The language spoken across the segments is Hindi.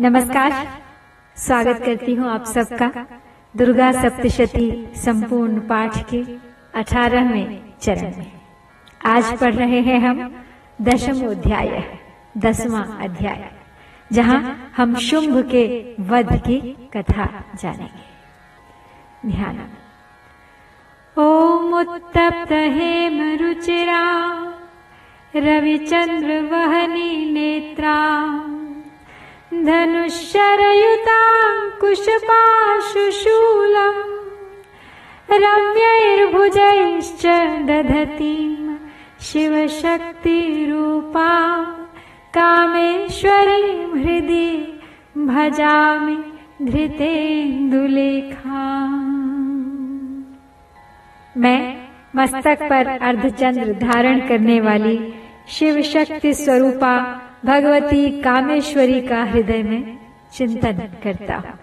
नमस्कार। स्वागत करती हूँ आप सबका। दुर्गा सप्तशती संपूर्ण पाठ के अठारहवें चरण में। आज पढ़ रहे हैं हम दशम अध्याय, दसवां अध्याय, जहाँ हम शुंभ के वध की कथा जानेंगे। ध्यान। ओम उत्तप्त हेम रुचिरा, रविचंद्र वहनी नेत्रा धनुष्यरयुताङ्कुशपाशुशूलम् रम्यैर्भुजैश्च दधतीम् शिवशक्तिरूपा कामेश्वरीं हृदि भजामि धृतेन्दुलेखा मैं मस्तक पर अर्धचंद्र धारण करने वाली शिव शक्ति स्वरूपा भगवती कामेश्वरी का हृदय में चिंतन करता। हूँ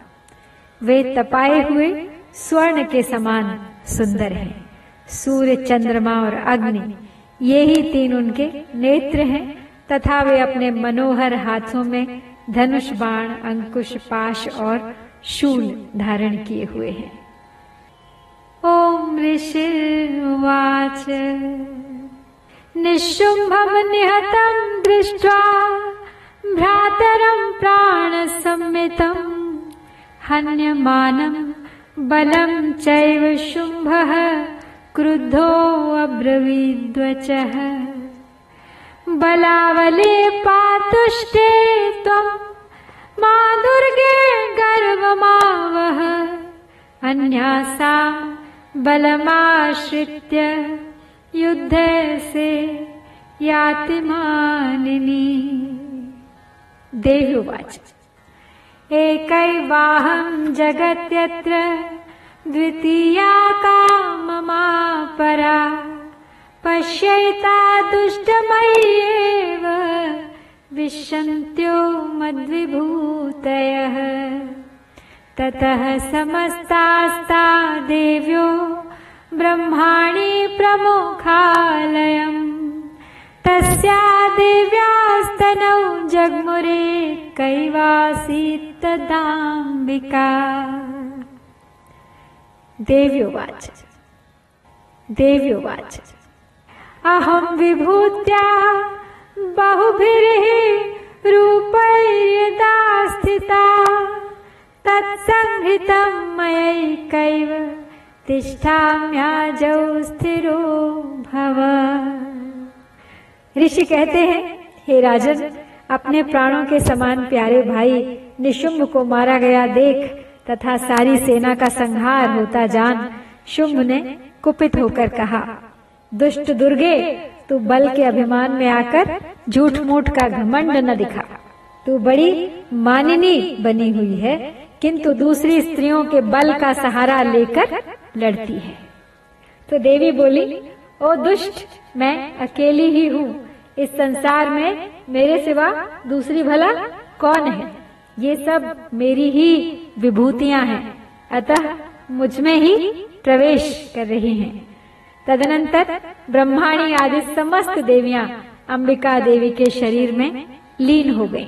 वे तपाए हुए स्वर्ण के समान सुंदर हैं। सूर्य, चंद्रमा और अग्नि, ये ही तीन उनके नेत्र हैं, तथा वे अपने मनोहर हाथों में धनुष, बाण, अंकुश, पाश और शूल धारण किए हुए हैं। ओम ऋषिर्वाच निशुम्भं निहतं दृष्ट्वा भ्रातरं प्राणसम्मितम्, हन्यमानं बलं चैव शुम्भः क्रुद्धोऽब्रवीद्वचः बलावले पातुष्टे त्वं, मा दुर्गे गर्वमावह। अन्यासा बलमाश्रित्य युद्ध से याति मानिनी देव्युवाच एकैवाहं जगत्यत्र द्वितीया का ममा परा। पश्यैता दुष्टमय्येव विशन्त्यो मद्विभूतयः। ततः समस्तास्ता देव्यो ब्रह्माणि प्रमुखालयम्। तस्या देव्यास्तनौ जग्मुरे कैवासीत् तदाम्बिका देव्योवाच। देव्योवाच। अहं विभूत्या बहुभिः रूपैर्यदा स्थिता तत्संहृतं मयैकैव तिष्ठाम्याजौ स्थिरो भव। ऋषि कहते हैं, हे राजन, अपने प्राणों के समान प्यारे भाई निशुंभ को मारा गया देख, तथा सारी सेना का संहार होता जान शुंभ ने कुपित होकर कहा। दुष्ट दुर्गे, तू बल के अभिमान में आकर झूठ मूठ का घमंड न दिखा। तू बड़ी मानिनी बनी हुई है, किंतु दूसरी स्त्रियों के बल का सहारा लेकर लड़ती है। तो देवी बोली, ओ दुष्ट, मैं अकेली ही हूँ इस संसार में मेरे सिवा दूसरी भला कौन है? ये सब मेरी ही विभूतियाँ हैं। अतः मुझमें ही प्रवेश कर रही हैं। तदनंतर ब्रह्माणी आदि समस्त देवियाँ अंबिका देवी के शरीर में लीन हो गईं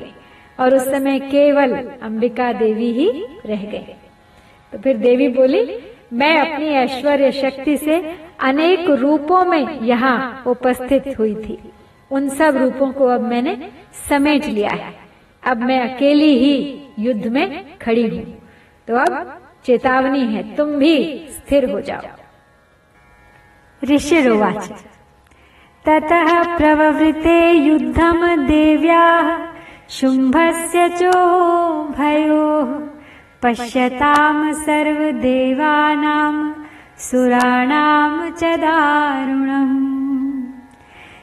और उस समय केवल अंबिका देवी ही रह गए तो फिर देवी बोली, मैं अपनी ऐश्वर्य शक्ति से अनेक रूपों में यहाँ उपस्थित हुई थी। उन सब रूपों को अब मैंने समेट लिया है। अब मैं अकेली ही युद्ध में खड़ी हूँ। तो अब चेतावनी है, तुम भी स्थिर हो जाओ। ऋषिरोवाच ततः प्रववृते युद्धम देव्या, शुम्भस्य चो भयोः, पश्यताम् सर्वदेवानाम् सुराणाम् च दारुणम्।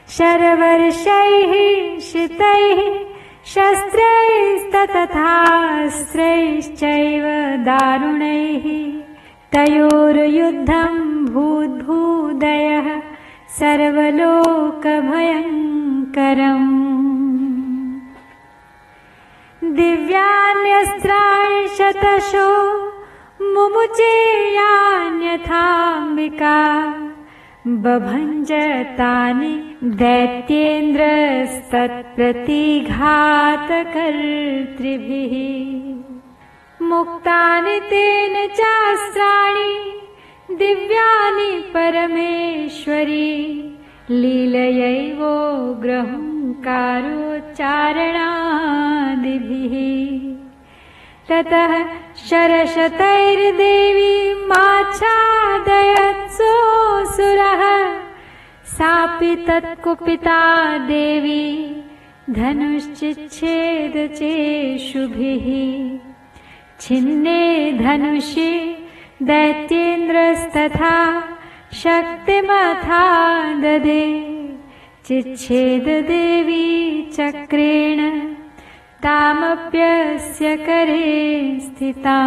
शरवर्षैः शितैः शस्त्रैस्ततथास्त्रैश्चैव दारुणैः। तयोर्युद्धम् भूद्भूदयः सर्वलोकभयङ्करम्। दिव्यान्यस्त्राणि शतशो मुमुचेयान्यथाम्बिका बभञ्जतानि दैत्येन्द्रस्तत्प्रतिघातकर्तृभिः। मुक्तानि तेन चास्त्राणि दिव्यानि परमेश्वरी। लीलयैवो ग्रहुङ्कारोच्चारणादिभिः ततः शरशतैर्देवी माच्छादयत्सोऽसुरः सापि तत्कुपिता देवी धनुश्चिच्छेदचेषुभिः छिन्ने धनुषि दैत्येन्द्रस्तथा शक्तिमथा ददे। चिच्छेददेवी चक्रेण तामप्यस्य करे स्थिता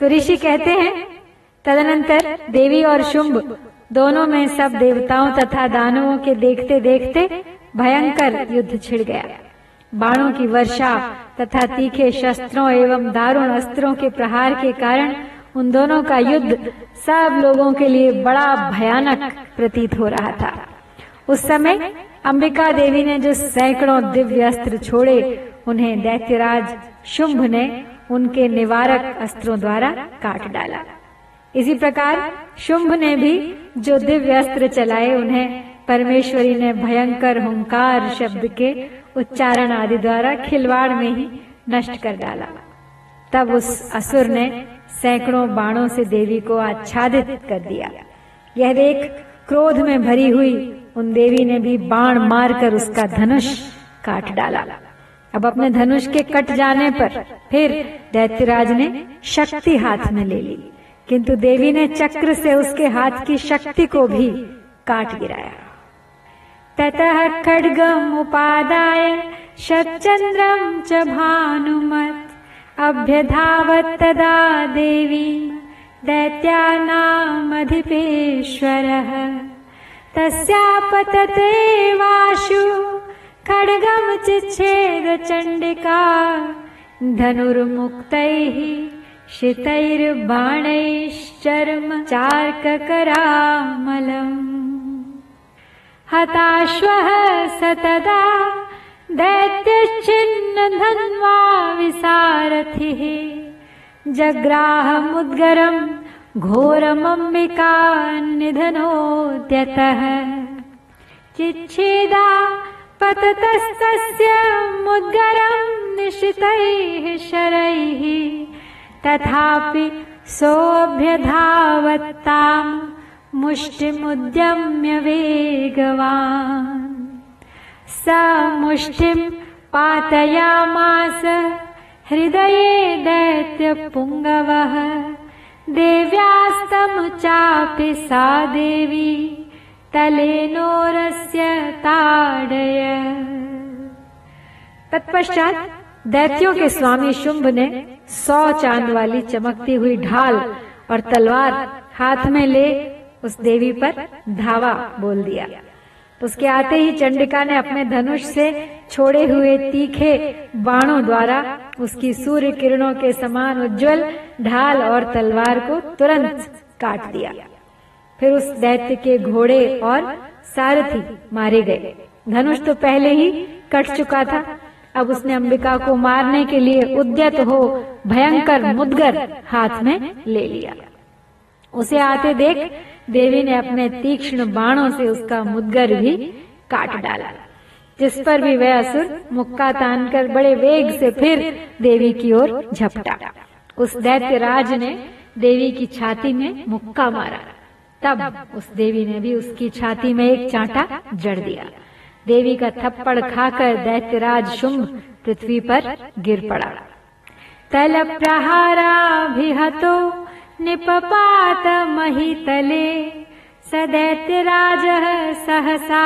तो ऋषि कहते हैं, तदनंतर देवी और शुंभ दोनों में सब देवताओं तथा दानवों के देखते देखते भयंकर युद्ध छिड़ गया। बाणों की वर्षा तथा तीखे शस्त्रों एवं दारुण अस्त्रों के प्रहार के कारण उन दोनों का युद्ध सब लोगों के लिए बड़ा भयानक प्रतीत हो रहा था। उस समय अंबिका देवी ने जो सैकड़ों दिव्य अस्त्र छोड़े, उन्हें दैत्यराज शुंभ ने उनके निवारक अस्त्रों द्वारा काट डाला। इसी प्रकार शुंभ ने भी जो दिव्य अस्त्र चलाए, उन्हें परमेश्वरी ने भयंकर हुंकार शब्द के उच्चारण आदि द्वारा खिलवाड़ में ही नष्ट कर डाला। तब उस असुर ने सैकड़ों बाणों से देवी को आच्छादित कर दिया। यह देख क्रोध में भरी हुई उन देवी ने भी बाण मारकर उसका धनुष काट डाला। अब अपने धनुष के कट जाने पर फिर दैत्यराज ने शक्ति हाथ में ले ली, किंतु देवी ने चक्र से उसके हाथ की शक्ति को भी काट गिराया। ततः खड्गम उपादाय शतचंद्रम च भानुमत अभ्यधावत्तदा देवी दैत्यानामधिपेश्वरः। तस्यापतते वाशु खड्गं चिच्छेदचण्डिका धनुर्मुक्तैः शितैर्बाणैश्चर्म चार्ककरामलम्। हताश्वः सतदा दैत्यश्चिन्न धन्वा विसारथिः जग्राहमुद्गरम् घोरमम्बिका निधनोद्यतः चिच्छेदा पततस्तस्य मुद्गरम् निशितैः शरैः। तथापि सोऽभ्यधावत्ताम् मुष्टिमुद्यम्य वेगवान्। स मुष्टिम् पातयामास हृदये दैत्यपुङ्गवः देव्यास्तमुचापि सा देवी तलेनोरस्य ताडय। तत्पश्चात दैत्यों के स्वामी शुंभ ने सौ चाँद वाली चमकती हुई ढाल और तलवार हाथ में ले उस देवी पर धावा बोल दिया। उसके आते ही चंडिका ने अपने धनुष से छोड़े हुए तीखे बाणों द्वारा उसकी सूर्य किरणों के समान उज्जवल ढाल और तलवार को तुरंत काट दिया। फिर उस दैत्य के घोड़े और सारथी मारे गए। धनुष तो पहले ही कट चुका था। अब उसने अंबिका को मारने के लिए उद्यत हो भयंकर मुदगर हाथ में ले लिया। उसे आते देख देवी ने अपने तीक्ष्ण बाणों से उसका मुदगर भी काट डाला, जिस पर भी वह असुर मुक्का तान कर बड़े वेग से फिर देवी की ओर झपटा। उस दैत्य राज ने देवी की छाती में मुक्का मारा। तब उस देवी ने भी उसकी छाती में एक चांटा जड़ दिया। देवी का थप्पड़ खाकर दैत्यराज शुंभ पृथ्वी पर गिर पड़ा। तल प्रहारा निपपात महितले स दैत्यराजः सहसा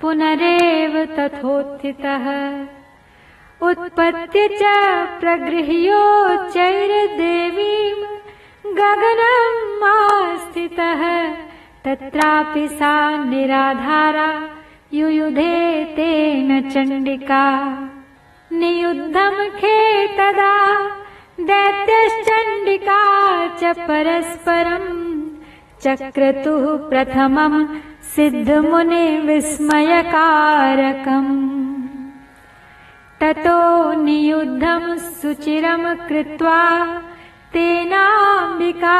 पुनरेव तथोत्थितः। उत्पत्य च प्रगृह्योच्चैर्देवीम् गगनम् आस्थितः तत्रापि सा निराधारा युयुधे तेन चण्डिका। नियुद्धमुखे तदा दैत्यश्चण्डिका च परस्परम् चक्रतुः प्रथमम् सिद्धमुनि विस्मयकारकम्। ततो नियुद्धम् सुचिरम् कृत्वा तेनाम्बिका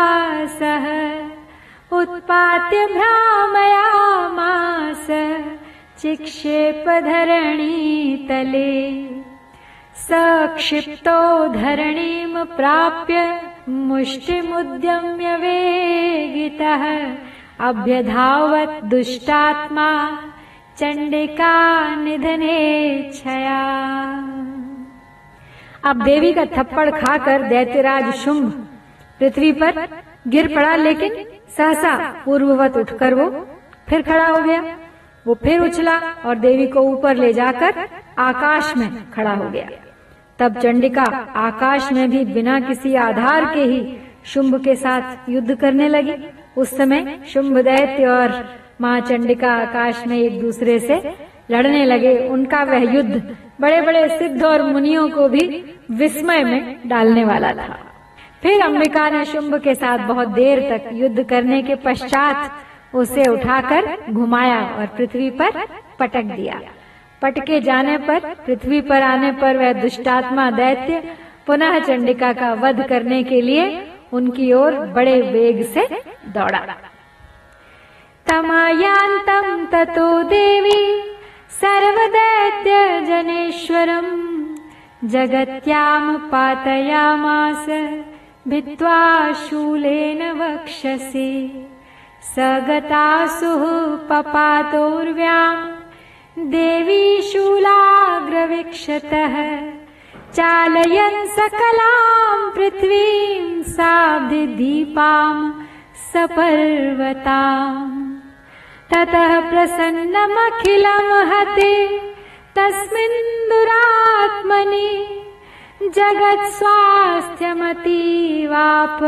सह उत्पात्य भ्रामयामास चिक्षेपधरणीतले सक्षिप्तो धरणीम् प्राप्य मुष्टिमुद्यम्य वेगितः। अभ्यधावत् दुष्टात्मा चंडिका निधने छया। अब देवी का थप्पड़ खाकर दैत्यराज शुंभ पृथ्वी पर गिर पड़ा, लेकिन सहसा पूर्ववत उठकर वो फिर खड़ा हो गया। वो फिर उछला और देवी को ऊपर ले जाकर आकाश में खड़ा हो गया। तब चंडिका आकाश में भी बिना किसी आधार के ही शुंभ के साथ युद्ध करने लगी। उस समय शुंभ दैत्य और माँ चंडिका आकाश में एक दूसरे से लड़ने लगे। उनका वह युद्ध बड़े बड़े सिद्ध और मुनियों को भी विस्मय में डालने वाला था। फिर अंबिका ने शुंभ के साथ बहुत देर तक युद्ध करने के पश्चात उसे उठाकर घुमाया और पृथ्वी पर पटक दिया। पटके जाने पर, पृथ्वी पर आने पर वह दुष्टात्मा दैत्य, पुनः चंडिका का वध करने के लिए उनकी ओर बड़े वेग से दौड़ा। तमायांतम ततो देवी सर्वदैत्य जनेश्वरम जगत्याम पातयामास भित्वा शूलेन वक्षसि सगतासुः पपातोर्व्याम् देवी शूलाग्रवीक्षतः चालयन् सकलाम् पृथ्वीम् साब्धिदीपाम् सपर्वताम्। ततः प्रसन्नमखिलम् हते तस्मिन् दुरात्मनि जगत्स्वास्थ्यमतीवाप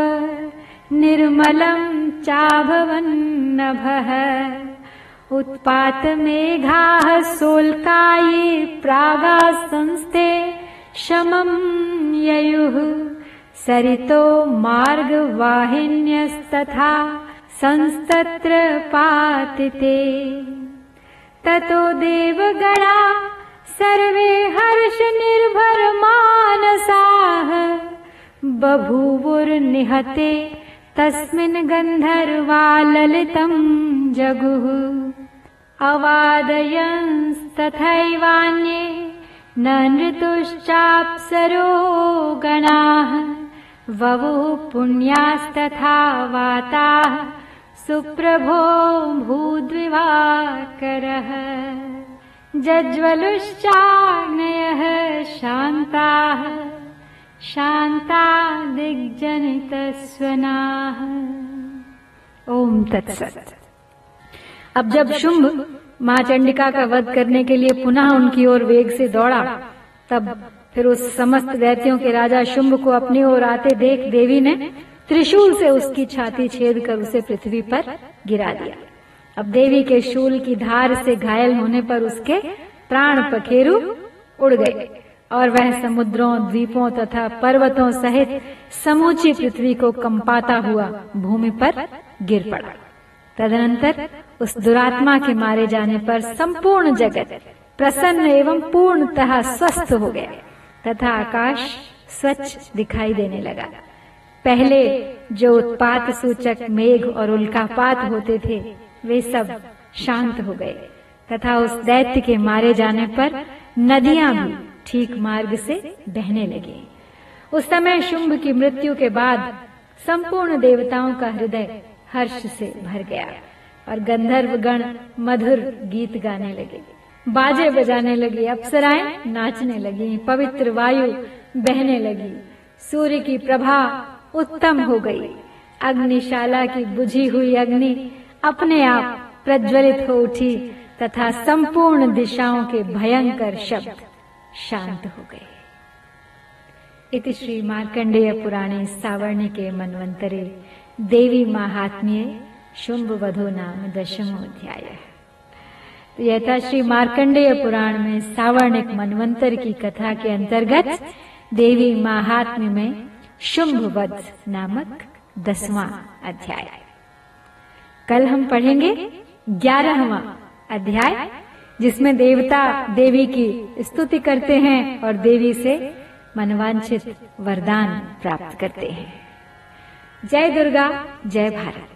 निर्मलम् चाभवन्नभः उत्पातमेघाः सोल्काये प्रागा संस्थे शमम् ययुः। सरितो मार्गवाहिन्यस्तथा संस्तत्र पातिते। ततो देवगणा सर्वे हर्षनिर्भरमानसाः। बभूवुर्निहते तस्मिन् गन्धर्वा ललितम् जगुः अवादयंस्तथैवान्ये न नृतुश्चाप्सरो गणाः ववुः पुण्यास्तथा वाताः, सुप्रभो भूद्विवाकरः जज्वलुश्चाग्नयः शान्ताः शांता दिग्जनित स्वनाः ओम तत्सत। अब जब शुंभ, माँ चंडिका का वध करने के लिए पुनः उनकी ओर वेग से दौड़ा, तब फिर उस समस्त दैत्यों के राजा शुंभ को अपनी ओर आते देख देवी ने त्रिशूल से उसकी छाती छेद कर उसे पृथ्वी पर गिरा दिया। अब देवी के शूल की धार से घायल होने पर उसके प्राण पखेरु उड़ गए और वह समुद्रों, द्वीपों तथा पर्वतों सहित समूची पृथ्वी को कंपाता हुआ भूमि पर गिर पड़ा। तदनंतर उस दुरात्मा के मारे जाने पर संपूर्ण जगत प्रसन्न एवं पूर्णतः स्वस्थ हो गया। तथा आकाश स्वच्छ दिखाई देने लगा। पहले जो उत्पात सूचक मेघ और उल्कापात होते थे, वे सब शांत हो गए। तथा उस दैत्य के मारे जाने पर नदियाँ भी ठीक मार्ग से बहने लगी। उस समय शुंभ की मृत्यु के बाद संपूर्ण देवताओं का हृदय हर्ष से भर गया और गंधर्व गण मधुर गीत गाने लगे। बाजे बजाने लगी, अप्सराएँ नाचने लगी, पवित्र वायु बहने लगी। सूर्य की प्रभा उत्तम हो गई। अग्निशाला की बुझी हुई अग्नि अपने आप प्रज्वलित हो उठी तथा संपूर्ण दिशाओं के भयंकर शब्द शांत हो गए। इति श्री मार्कंडेय पुराणे सावर्णिके मनवंतरे देवी महात्म्य शुंभ वधो नाम दशमो अध्याय तो यह था श्री मार्कंडेय पुराण में सावर्णिक मनवंतर की कथा के अंतर्गत देवी महात्म्य में शुंभ वध नामक दसवां अध्याय। कल हम पढ़ेंगे ग्यारहवा अध्याय, जिसमें देवता देवी की स्तुति करते हैं और देवी से मनवांछित वरदान प्राप्त करते हैं। जय दुर्गा जय भारत।